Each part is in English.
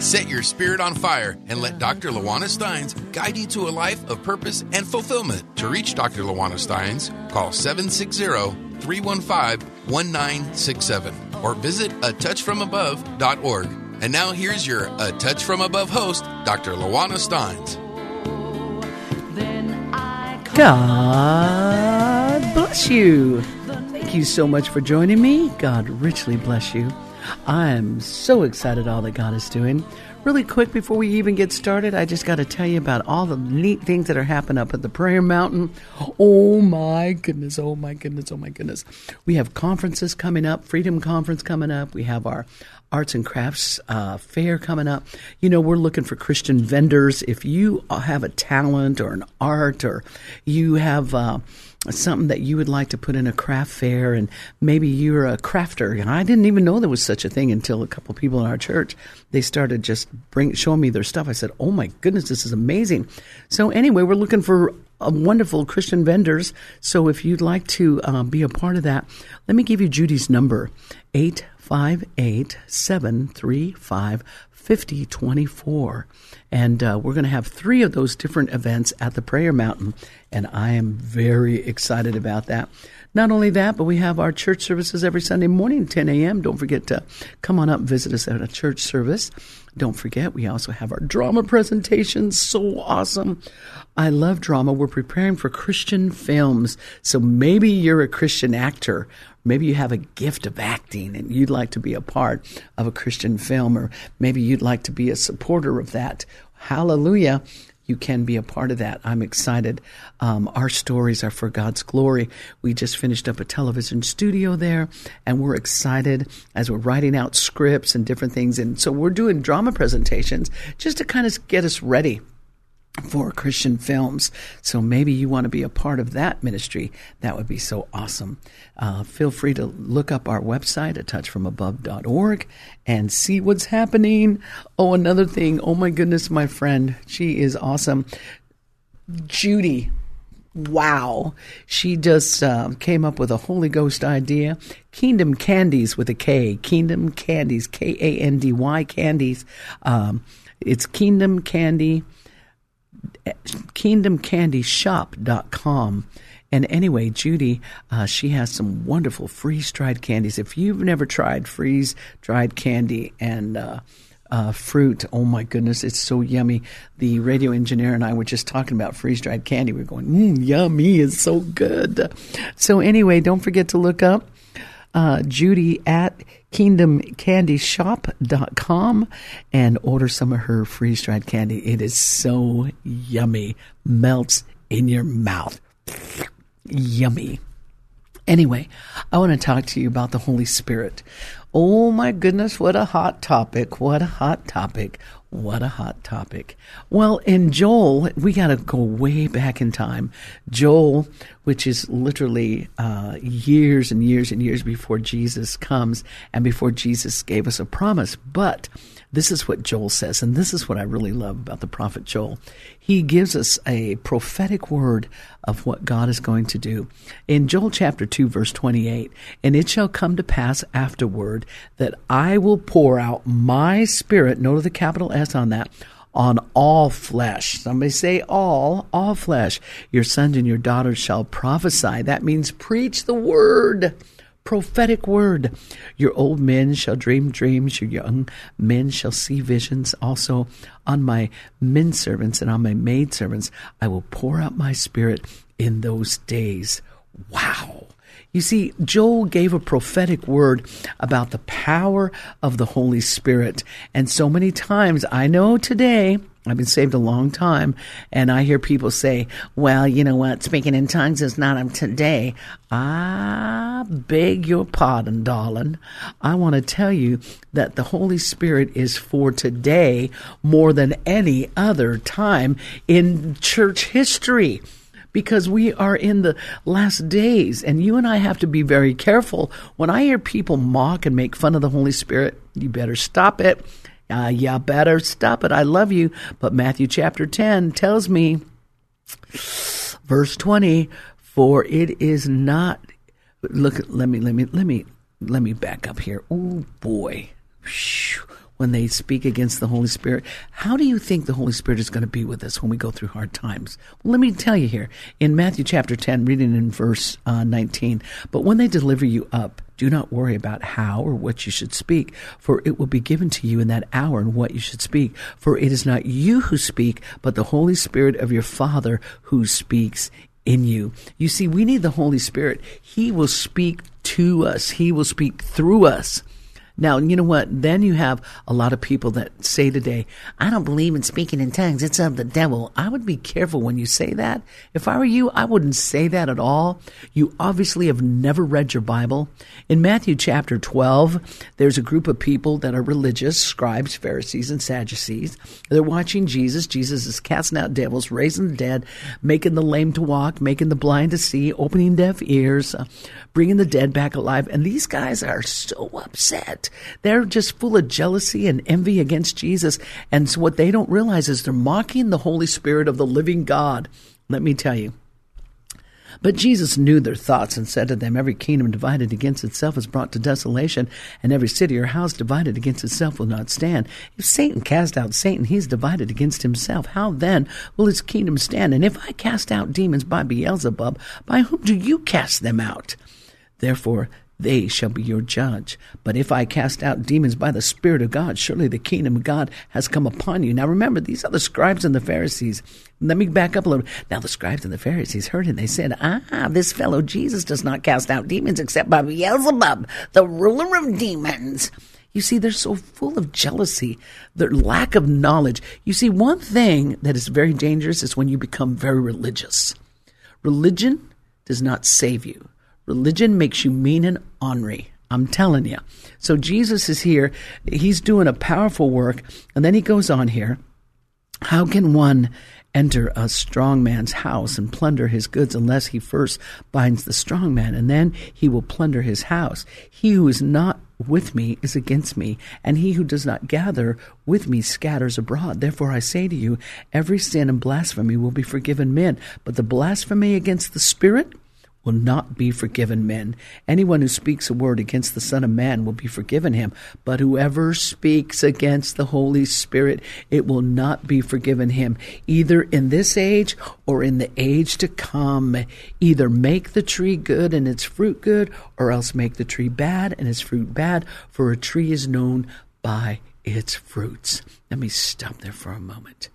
Set your spirit on fire and let Dr. Lawana Steins guide you to a life of purpose and fulfillment. To reach Dr. Lawana Steins, call 760 315 1967 or visit a touchfromabove.org. And now here's your A Touch From Above host, Dr. Lawana Steins. God bless you. Thank you so much for joining me. God richly bless you. I am so excited all that God is doing. Really quick before we even get started, I just got to tell you about all the neat things that are happening up at the Prayer Mountain. Oh my goodness, oh my goodness, oh my goodness. We have conferences coming up, Freedom Conference coming up. We have our arts and crafts uh, fair coming up. You know, we're looking for Christian vendors. If you have a talent or an art or you have uh, something that you would like to put in a craft fair and maybe you're a crafter. I didn't even know there was such a thing until a couple people in our church, they started just bring, showing me their stuff. I said, oh my goodness, this is amazing. So anyway, we're looking for uh, wonderful Christian vendors. So if you'd like to uh, be a part of that, let me give you Judy's number, 858 735 5024. And uh, we're going to have three of those different events at the Prayer Mountain. And I am very excited about that. Not only that, but we have our church services every Sunday morning, 10 a.m. Don't forget to come on up, visit us at a church service. Don't forget, we also have our drama presentations. So awesome. I love drama. We're preparing for Christian films. So maybe you're a Christian actor. Maybe you have a gift of acting and you'd like to be a part of a Christian film, or maybe you'd like to be a supporter of that. Hallelujah you can be a part of that. I'm excited. Um, our stories are for God's glory. We just finished up a television studio there, and we're excited as we're writing out scripts and different things. And so we're doing drama presentations just to kind of get us ready for Christian films. So maybe you want to be a part of that ministry. That would be so awesome. Uh, feel free to look up our website at touchfromabove.org and see what's happening. Oh, another thing. Oh my goodness, my friend. She is awesome. Judy. Wow. She just uh, came up with a Holy Ghost idea. Kingdom Candies with a K. Kingdom Candies. K A N D Y Candies. Um, it's Kingdom Candy kingdomcandyshop.com. And anyway, Judy, uh, she has some wonderful freeze dried candies. If you've never tried freeze dried candy and uh, uh, fruit, oh my goodness, it's so yummy. The radio engineer and I were just talking about freeze dried candy. We we're going, mmm, yummy, it's so good. So, anyway, don't forget to look up uh, Judy at kingdomcandyshop.com and order some of her freeze dried candy. It is so yummy, melts in your mouth. Yummy. Anyway, I want to talk to you about the Holy Spirit. Oh my goodness, what a hot topic. What a hot topic. What a hot topic. Well, in Joel, we got to go way back in time. Joel, which is literally uh, years and years and years before Jesus comes and before Jesus gave us a promise. But this is what Joel says, and this is what I really love about the prophet Joel. He gives us a prophetic word of what God is going to do. In Joel chapter 2, verse 28, and it shall come to pass afterward that I will pour out my spirit, note the capital S on that, on all flesh. Somebody say all, all flesh. Your sons and your daughters shall prophesy. That means preach the word prophetic word. Your old men shall dream dreams, your young men shall see visions. Also, on my men servants and on my maid servants, I will pour out my spirit in those days. Wow. You see, Joel gave a prophetic word about the power of the Holy Spirit. And so many times, I know today, I've been saved a long time, and I hear people say, well, you know what? Speaking in tongues is not of today. I beg your pardon, darling. I want to tell you that the Holy Spirit is for today more than any other time in church history because we are in the last days and you and I have to be very careful. When I hear people mock and make fun of the Holy Spirit, you better stop it. Uh, you better stop it. I love you. But Matthew chapter 10 tells me, verse 20, for it is not, look, let me, let me, let me, let me back up here. Oh boy when they speak against the Holy Spirit. How do you think the Holy Spirit is going to be with us when we go through hard times? Well, let me tell you here in Matthew chapter 10, reading in verse uh, 19. But when they deliver you up, do not worry about how or what you should speak, for it will be given to you in that hour and what you should speak. For it is not you who speak, but the Holy Spirit of your Father who speaks in you. You see, we need the Holy Spirit. He will speak to us. He will speak through us. Now, you know what? Then you have a lot of people that say today, I don't believe in speaking in tongues. It's of the devil. I would be careful when you say that. If I were you, I wouldn't say that at all. You obviously have never read your Bible. In Matthew chapter 12, there's a group of people that are religious, scribes, Pharisees, and Sadducees. They're watching Jesus. Jesus is casting out devils, raising the dead, making the lame to walk, making the blind to see, opening deaf ears, uh, bringing the dead back alive. And these guys are so upset. They're just full of jealousy and envy against Jesus. And so what they don't realize is they're mocking the Holy Spirit of the living God. Let me tell you. But Jesus knew their thoughts and said to them, Every kingdom divided against itself is brought to desolation, and every city or house divided against itself will not stand. If Satan cast out Satan, he is divided against himself. How then will his kingdom stand? And if I cast out demons by Beelzebub, by whom do you cast them out? Therefore, they shall be your judge. But if I cast out demons by the Spirit of God, surely the kingdom of God has come upon you. Now remember, these are the scribes and the Pharisees. Let me back up a little. Now the scribes and the Pharisees heard it. They said, Ah, this fellow Jesus does not cast out demons except by Beelzebub, the ruler of demons. You see, they're so full of jealousy, their lack of knowledge. You see, one thing that is very dangerous is when you become very religious. Religion does not save you. Religion makes you mean and ornery. I'm telling you. So Jesus is here. He's doing a powerful work. And then he goes on here. How can one enter a strong man's house and plunder his goods unless he first binds the strong man, and then he will plunder his house? He who is not with me is against me, and he who does not gather with me scatters abroad. Therefore I say to you, every sin and blasphemy will be forgiven men, but the blasphemy against the Spirit will not be forgiven men. Anyone who speaks a word against the Son of Man will be forgiven him, but whoever speaks against the Holy Spirit, it will not be forgiven him, either in this age or in the age to come. Either make the tree good and its fruit good, or else make the tree bad and its fruit bad, for a tree is known by its fruits. Let me stop there for a moment.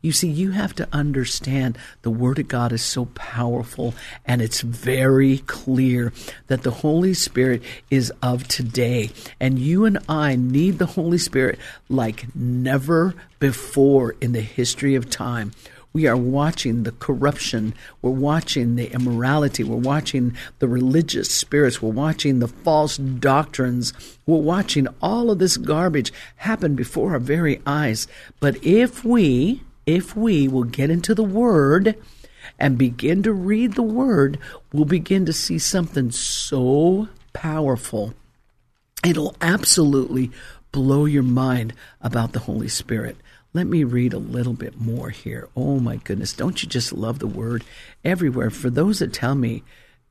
You see, you have to understand the Word of God is so powerful and it's very clear that the Holy Spirit is of today. And you and I need the Holy Spirit like never before in the history of time. We are watching the corruption, we're watching the immorality, we're watching the religious spirits, we're watching the false doctrines, we're watching all of this garbage happen before our very eyes. But if we, if we will get into the Word and begin to read the Word, we'll begin to see something so powerful. It'll absolutely blow your mind about the Holy Spirit. Let me read a little bit more here. Oh my goodness, don't you just love the Word everywhere? For those that tell me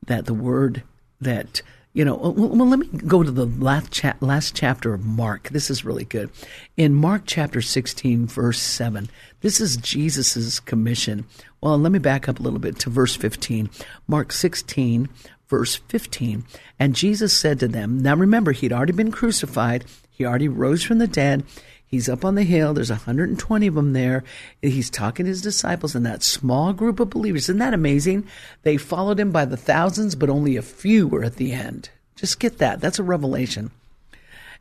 that the Word that you know, well, well, let me go to the last, cha- last chapter of Mark. This is really good. In Mark chapter 16, verse 7, this is Jesus' commission. Well, let me back up a little bit to verse 15. Mark 16, verse 15. And Jesus said to them, Now remember, he'd already been crucified, he already rose from the dead. He's up on the hill. There's 120 of them there. He's talking to his disciples and that small group of believers. Isn't that amazing? They followed him by the thousands, but only a few were at the end. Just get that. That's a revelation.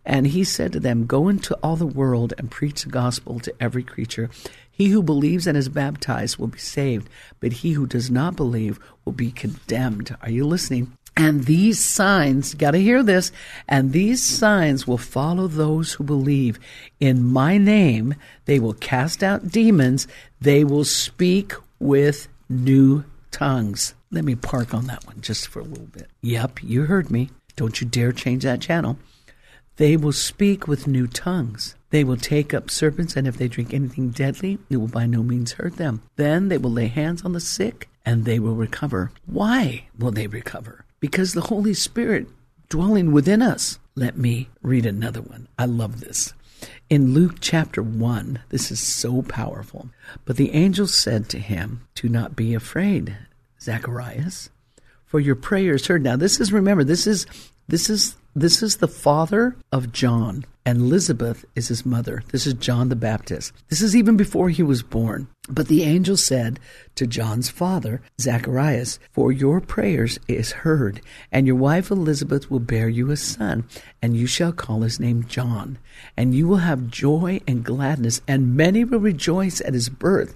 And he said to them, Go into all the world and preach the gospel to every creature. He who believes and is baptized will be saved, but he who does not believe will be condemned. Are you listening? And these signs, got to hear this, and these signs will follow those who believe. In my name, they will cast out demons, they will speak with new tongues. Let me park on that one just for a little bit. Yep, you heard me. Don't you dare change that channel. They will speak with new tongues. They will take up serpents, and if they drink anything deadly, it will by no means hurt them. Then they will lay hands on the sick, and they will recover. Why will they recover? Because the Holy Spirit dwelling within us. Let me read another one. I love this. In Luke chapter 1, this is so powerful. But the angel said to him, Do not be afraid, Zacharias, for your prayers heard. Now this is remember, this is this is this is the father of John, and Elizabeth is his mother. This is John the Baptist. This is even before he was born. But the angel said to John's father, Zacharias, For your prayers is heard, and your wife Elizabeth will bear you a son, and you shall call his name John. And you will have joy and gladness, and many will rejoice at his birth.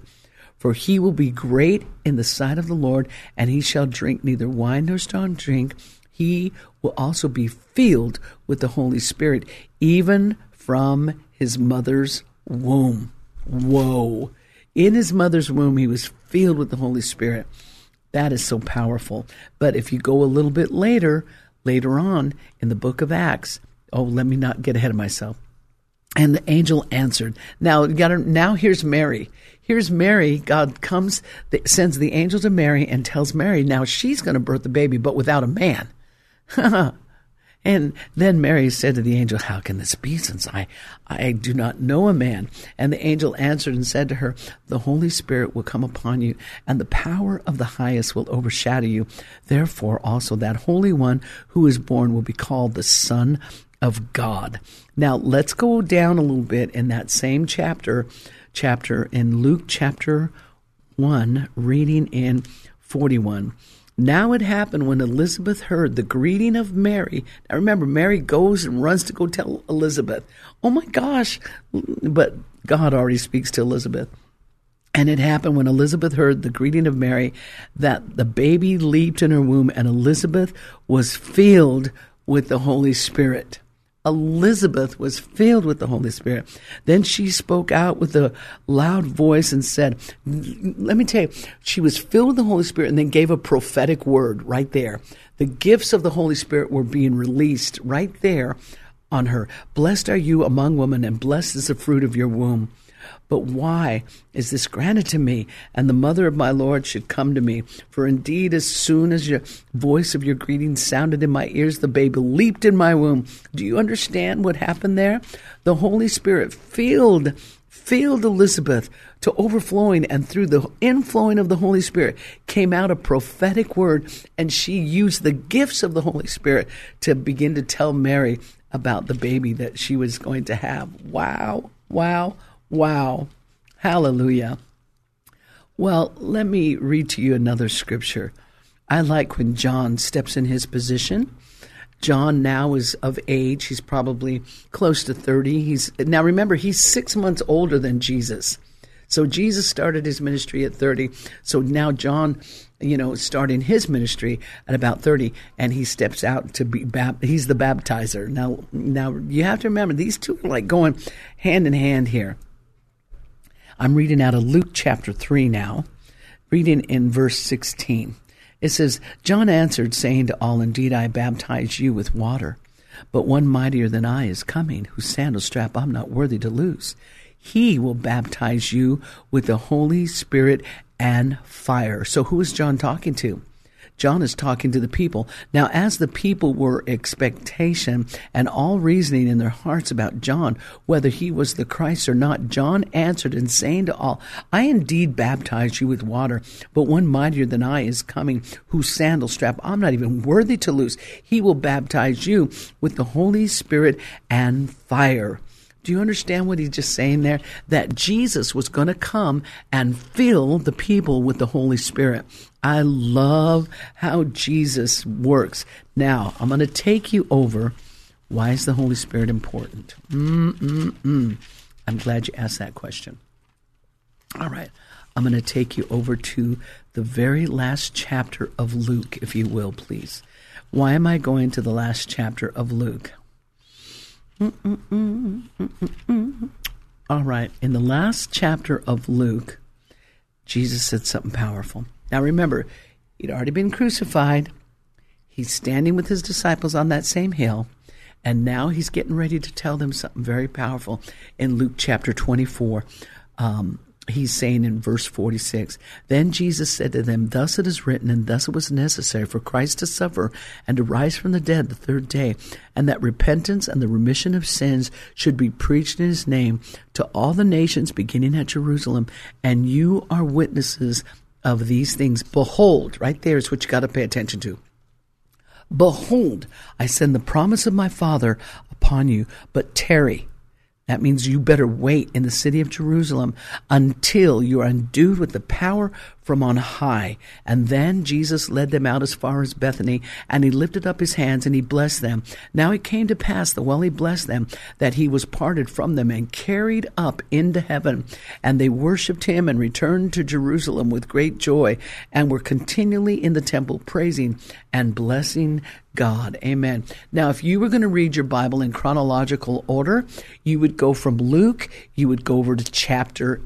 For he will be great in the sight of the Lord, and he shall drink neither wine nor strong drink he will also be filled with the Holy Spirit, even from his mother's womb. Whoa. In his mother's womb, he was filled with the Holy Spirit. That is so powerful. But if you go a little bit later, later on in the book of Acts, oh, let me not get ahead of myself. And the angel answered. Now, gotta, now here's Mary. Here's Mary. God comes, sends the angel to Mary and tells Mary now she's going to birth the baby, but without a man. and then Mary said to the angel, How can this be, since I, I do not know a man? And the angel answered and said to her, The Holy Spirit will come upon you, and the power of the highest will overshadow you. Therefore, also that Holy One who is born will be called the Son of God. Now, let's go down a little bit in that same chapter, chapter in Luke chapter 1, reading in 41. Now it happened when Elizabeth heard the greeting of Mary. Now remember, Mary goes and runs to go tell Elizabeth, Oh my gosh. But God already speaks to Elizabeth. And it happened when Elizabeth heard the greeting of Mary that the baby leaped in her womb and Elizabeth was filled with the Holy Spirit. Elizabeth was filled with the Holy Spirit. Then she spoke out with a loud voice and said, Let me tell you, she was filled with the Holy Spirit and then gave a prophetic word right there. The gifts of the Holy Spirit were being released right there on her. Blessed are you among women, and blessed is the fruit of your womb. But why is this granted to me? And the mother of my Lord should come to me. For indeed, as soon as your voice of your greeting sounded in my ears, the baby leaped in my womb. Do you understand what happened there? The Holy Spirit filled filled Elizabeth to overflowing, and through the inflowing of the Holy Spirit came out a prophetic word, and she used the gifts of the Holy Spirit to begin to tell Mary about the baby that she was going to have. Wow, wow, Wow. Hallelujah. Well, let me read to you another scripture. I like when John steps in his position. John now is of age. He's probably close to 30. He's now remember he's 6 months older than Jesus. So Jesus started his ministry at 30. So now John, you know, starting his ministry at about 30 and he steps out to be bap- he's the baptizer. Now now you have to remember these two are like going hand in hand here. I'm reading out of Luke chapter 3 now, reading in verse 16. It says, John answered, saying to all, Indeed, I baptize you with water, but one mightier than I is coming, whose sandal strap I'm not worthy to loose. He will baptize you with the Holy Spirit and fire. So, who is John talking to? John is talking to the people. Now, as the people were expectation and all reasoning in their hearts about John, whether he was the Christ or not, John answered and saying to all, I indeed baptize you with water, but one mightier than I is coming, whose sandal strap I'm not even worthy to loose. He will baptize you with the Holy Spirit and fire. Do you understand what he's just saying there? That Jesus was going to come and fill the people with the Holy Spirit. I love how Jesus works. Now, I'm going to take you over Why is the Holy Spirit important? Mm-mm-mm. I'm glad you asked that question. All right. I'm going to take you over to the very last chapter of Luke, if you will, please. Why am I going to the last chapter of Luke? All right. In the last chapter of Luke, Jesus said something powerful. Now remember, he'd already been crucified. He's standing with his disciples on that same hill. And now he's getting ready to tell them something very powerful in Luke chapter 24. Um, he's saying in verse 46 Then Jesus said to them, Thus it is written, and thus it was necessary for Christ to suffer and to rise from the dead the third day, and that repentance and the remission of sins should be preached in his name to all the nations beginning at Jerusalem. And you are witnesses of these things. Behold, right there is what you got to pay attention to. Behold, I send the promise of my Father upon you, but tarry that means you better wait in the city of Jerusalem until you are endued with the power from on high. And then Jesus led them out as far as Bethany, and he lifted up his hands and he blessed them. Now it came to pass that while he blessed them, that he was parted from them and carried up into heaven. And they worshipped him and returned to Jerusalem with great joy, and were continually in the temple praising and blessing God. Amen. Now, if you were going to read your Bible in chronological order, you would go from Luke, you would go over to chapter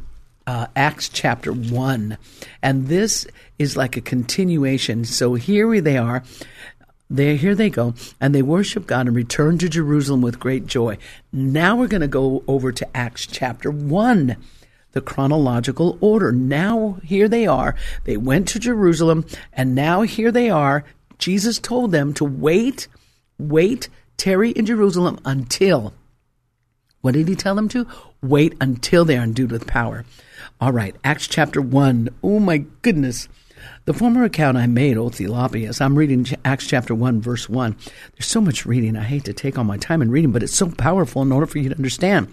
uh, Acts chapter 1. And this is like a continuation. So here they are. There, here they go, and they worship God and return to Jerusalem with great joy. Now we're going to go over to Acts chapter 1 the chronological order. Now, here they are. They went to Jerusalem, and now here they are Jesus told them to wait, wait, tarry in Jerusalem until. What did he tell them to? Wait until they are endued with power. All right, Acts chapter 1. Oh my goodness. The former account I made, O Theophilus, I'm reading Acts chapter 1, verse 1. There's so much reading. I hate to take all my time in reading, but it's so powerful in order for you to understand.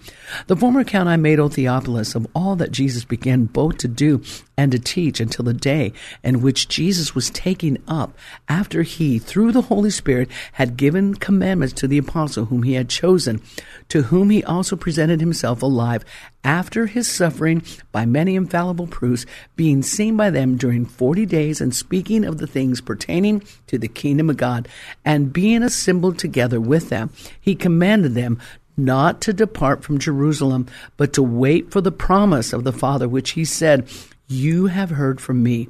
The former account I made, O Theophilus, of all that Jesus began both to do and to teach until the day in which Jesus was taken up, after he, through the Holy Spirit, had given commandments to the apostle whom he had chosen, to whom he also presented himself alive after his suffering by many infallible proofs, being seen by them during forty days, and speaking of the things pertaining to the kingdom of God, and being assembled together with them, he commanded them not to depart from Jerusalem, but to wait for the promise of the Father, which he said, You have heard from me.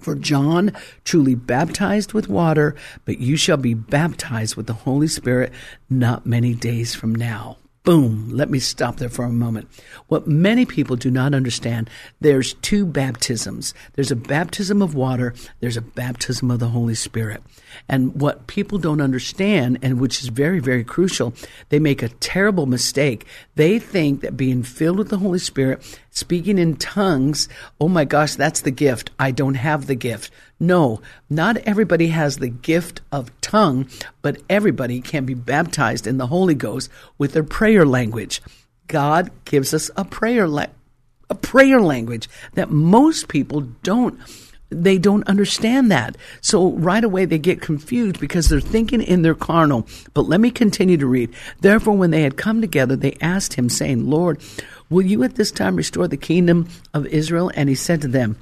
For John truly baptized with water, but you shall be baptized with the Holy Spirit not many days from now. Boom. Let me stop there for a moment. What many people do not understand, there's two baptisms. There's a baptism of water, there's a baptism of the Holy Spirit. And what people don't understand, and which is very, very crucial, they make a terrible mistake. They think that being filled with the Holy Spirit, speaking in tongues, oh my gosh, that's the gift. I don't have the gift. No, not everybody has the gift of tongue, but everybody can be baptized in the Holy Ghost with their prayer language. God gives us a prayer la- a prayer language that most people don't they don't understand that. So right away they get confused because they're thinking in their carnal. But let me continue to read. Therefore, when they had come together, they asked him, saying, Lord, will you at this time restore the kingdom of Israel? And he said to them,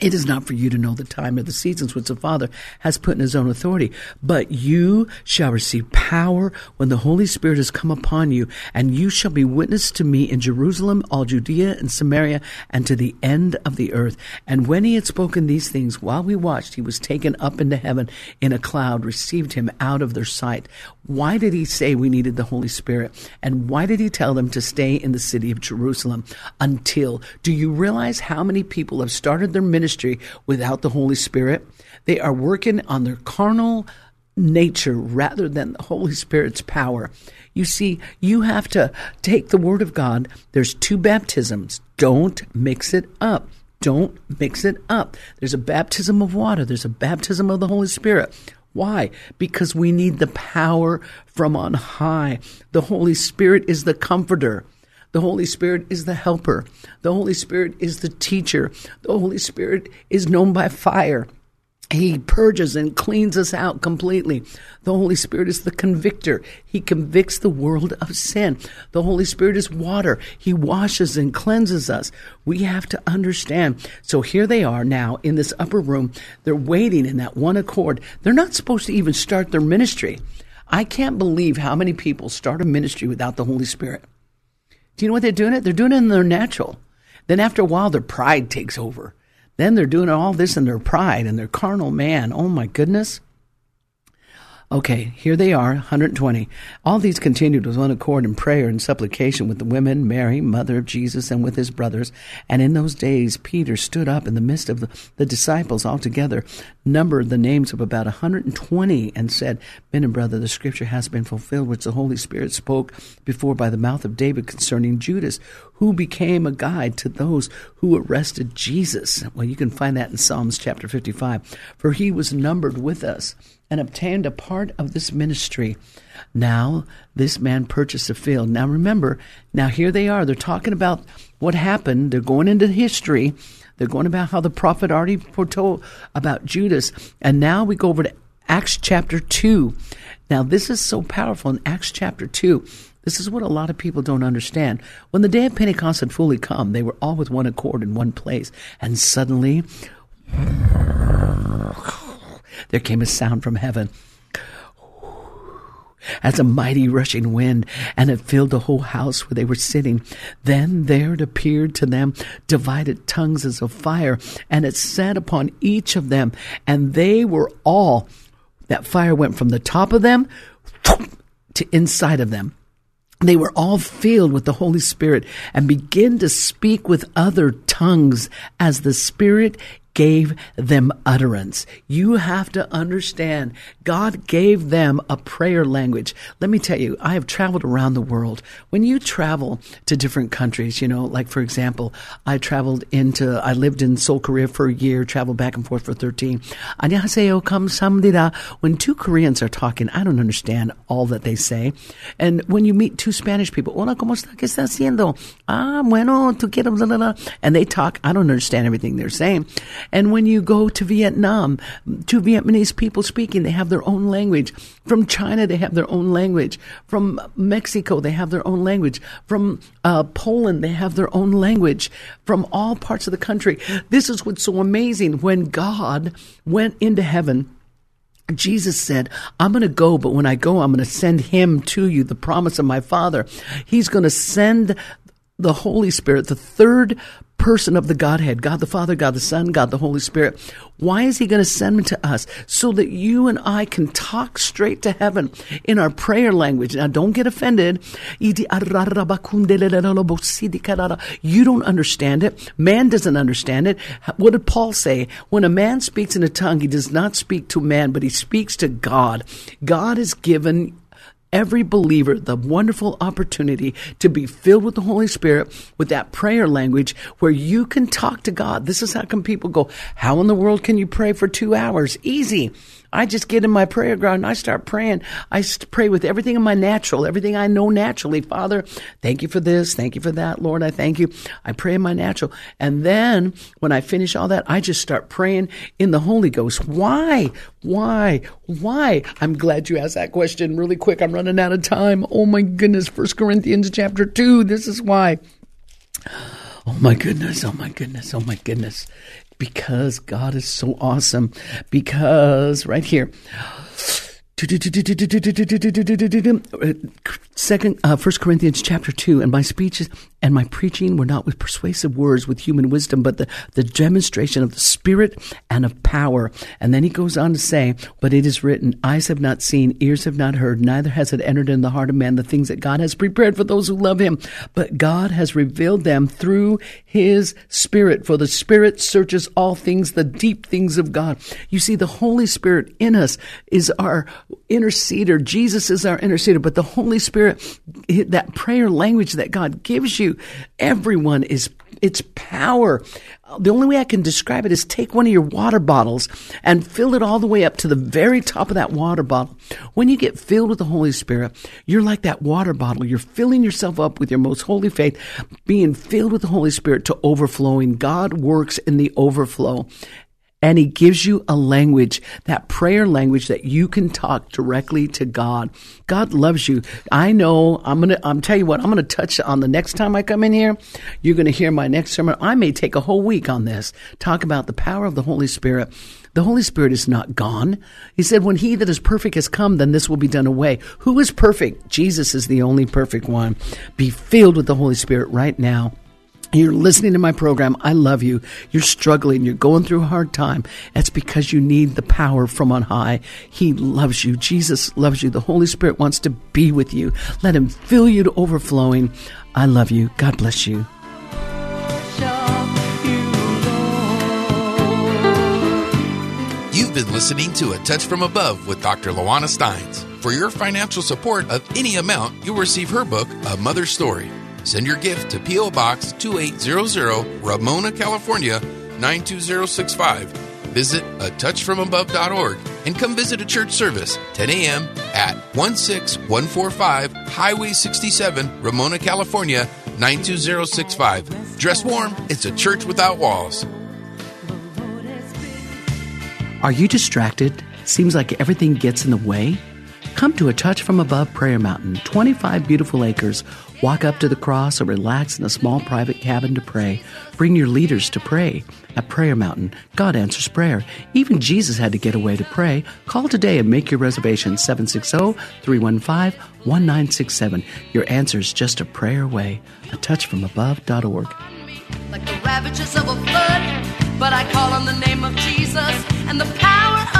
it is not for you to know the time or the seasons which the Father has put in his own authority, but you shall receive power when the Holy Spirit has come upon you, and you shall be witness to me in Jerusalem, all Judea and Samaria, and to the end of the earth. And when he had spoken these things, while we watched, he was taken up into heaven in a cloud, received him out of their sight. Why did he say we needed the Holy Spirit? And why did he tell them to stay in the city of Jerusalem until? Do you realize how many people have started their ministry? Ministry without the Holy Spirit. They are working on their carnal nature rather than the Holy Spirit's power. You see, you have to take the Word of God. There's two baptisms. Don't mix it up. Don't mix it up. There's a baptism of water, there's a baptism of the Holy Spirit. Why? Because we need the power from on high. The Holy Spirit is the comforter. The Holy Spirit is the helper. The Holy Spirit is the teacher. The Holy Spirit is known by fire. He purges and cleans us out completely. The Holy Spirit is the convictor. He convicts the world of sin. The Holy Spirit is water. He washes and cleanses us. We have to understand. So here they are now in this upper room. They're waiting in that one accord. They're not supposed to even start their ministry. I can't believe how many people start a ministry without the Holy Spirit. Do you know what they're doing it? They're doing it in their natural. Then after a while, their pride takes over. Then they're doing all this in their pride and their carnal man. Oh my goodness. Okay, here they are, 120. All these continued with one accord in prayer and supplication with the women, Mary, mother of Jesus, and with his brothers. And in those days, Peter stood up in the midst of the, the disciples altogether, numbered the names of about 120, and said, Men and brother, the scripture has been fulfilled, which the Holy Spirit spoke before by the mouth of David concerning Judas, who became a guide to those who arrested Jesus. Well, you can find that in Psalms chapter 55. For he was numbered with us and obtained a part of this ministry. Now, this man purchased a field. Now, remember, now here they are. They're talking about what happened. They're going into history. They're going about how the prophet already foretold about Judas. And now we go over to Acts chapter 2. Now, this is so powerful in Acts chapter 2. This is what a lot of people don't understand. When the day of Pentecost had fully come, they were all with one accord in one place. And suddenly, there came a sound from heaven as a mighty rushing wind, and it filled the whole house where they were sitting. Then there it appeared to them divided tongues as of fire, and it sat upon each of them, and they were all, that fire went from the top of them to inside of them. They were all filled with the Holy Spirit and began to speak with other tongues as the Spirit gave them utterance. You have to understand God gave them a prayer language. Let me tell you, I have traveled around the world. When you travel to different countries, you know, like for example, I traveled into, I lived in Seoul, Korea for a year, traveled back and forth for 13. 안녕하세요, 감사합니다. When two Koreans are talking, I don't understand all that they say. And when you meet two Spanish people, hola, ¿cómo está? ¿Qué está haciendo? Ah, bueno, tú quieres, blah, blah, blah. And they talk, I don't understand everything they're saying. And when you go to Vietnam, two Vietnamese people speaking, they have their own language. From China, they have their own language. From Mexico, they have their own language. From uh, Poland, they have their own language. From all parts of the country. This is what's so amazing. When God went into heaven, Jesus said, I'm going to go, but when I go, I'm going to send him to you, the promise of my Father. He's going to send the Holy Spirit, the third person of the Godhead, God the Father, God the Son, God the Holy Spirit. Why is He going to send them to us? So that you and I can talk straight to heaven in our prayer language. Now, don't get offended. You don't understand it. Man doesn't understand it. What did Paul say? When a man speaks in a tongue, he does not speak to man, but he speaks to God. God has given every believer the wonderful opportunity to be filled with the Holy Spirit with that prayer language where you can talk to God. This is how come people go, how in the world can you pray for two hours? Easy. I just get in my prayer ground and I start praying. I pray with everything in my natural, everything I know naturally. Father, thank you for this. Thank you for that. Lord, I thank you. I pray in my natural. And then when I finish all that, I just start praying in the Holy Ghost. Why? Why? Why? I'm glad you asked that question really quick. I'm running out of time. Oh my goodness. First Corinthians chapter two. This is why. Oh my goodness, oh my goodness, oh my goodness because God is so awesome. Because right here, Second, uh, First Corinthians chapter two, and my speeches and my preaching were not with persuasive words, with human wisdom, but the, the demonstration of the Spirit and of power. And then he goes on to say, "But it is written, eyes have not seen, ears have not heard, neither has it entered in the heart of man the things that God has prepared for those who love Him. But God has revealed them through His Spirit. For the Spirit searches all things, the deep things of God. You see, the Holy Spirit in us is our interceder. Jesus is our interceder, but the Holy Spirit, that prayer language that God gives you, everyone is it's power. The only way I can describe it is take one of your water bottles and fill it all the way up to the very top of that water bottle. When you get filled with the Holy Spirit, you're like that water bottle. You're filling yourself up with your most holy faith, being filled with the Holy Spirit to overflowing. God works in the overflow. And he gives you a language, that prayer language that you can talk directly to God. God loves you. I know I'm going to, I'm tell you what, I'm going to touch on the next time I come in here. You're going to hear my next sermon. I may take a whole week on this, talk about the power of the Holy Spirit. The Holy Spirit is not gone. He said, when he that is perfect has come, then this will be done away. Who is perfect? Jesus is the only perfect one. Be filled with the Holy Spirit right now. You're listening to my program. I love you. You're struggling. You're going through a hard time. That's because you need the power from on high. He loves you. Jesus loves you. The Holy Spirit wants to be with you. Let him fill you to overflowing. I love you. God bless you. You've been listening to A Touch from Above with Dr. Lawana Steins. For your financial support of any amount, you'll receive her book, A Mother's Story. Send your gift to P.O. Box 2800, Ramona, California 92065. Visit a touchfromabove.org and come visit a church service 10 a.m. at 16145 Highway 67, Ramona, California 92065. Dress warm, it's a church without walls. Are you distracted? Seems like everything gets in the way? Come to a Touch from Above Prayer Mountain, 25 beautiful acres. Walk up to the cross or relax in a small private cabin to pray. Bring your leaders to pray. At Prayer Mountain, God answers prayer. Even Jesus had to get away to pray. Call today and make your reservation 760 315 1967. Your answer is just a prayer away. A touchfromabove.org. Like the ravages of a flood, but I call on the name of Jesus and the power of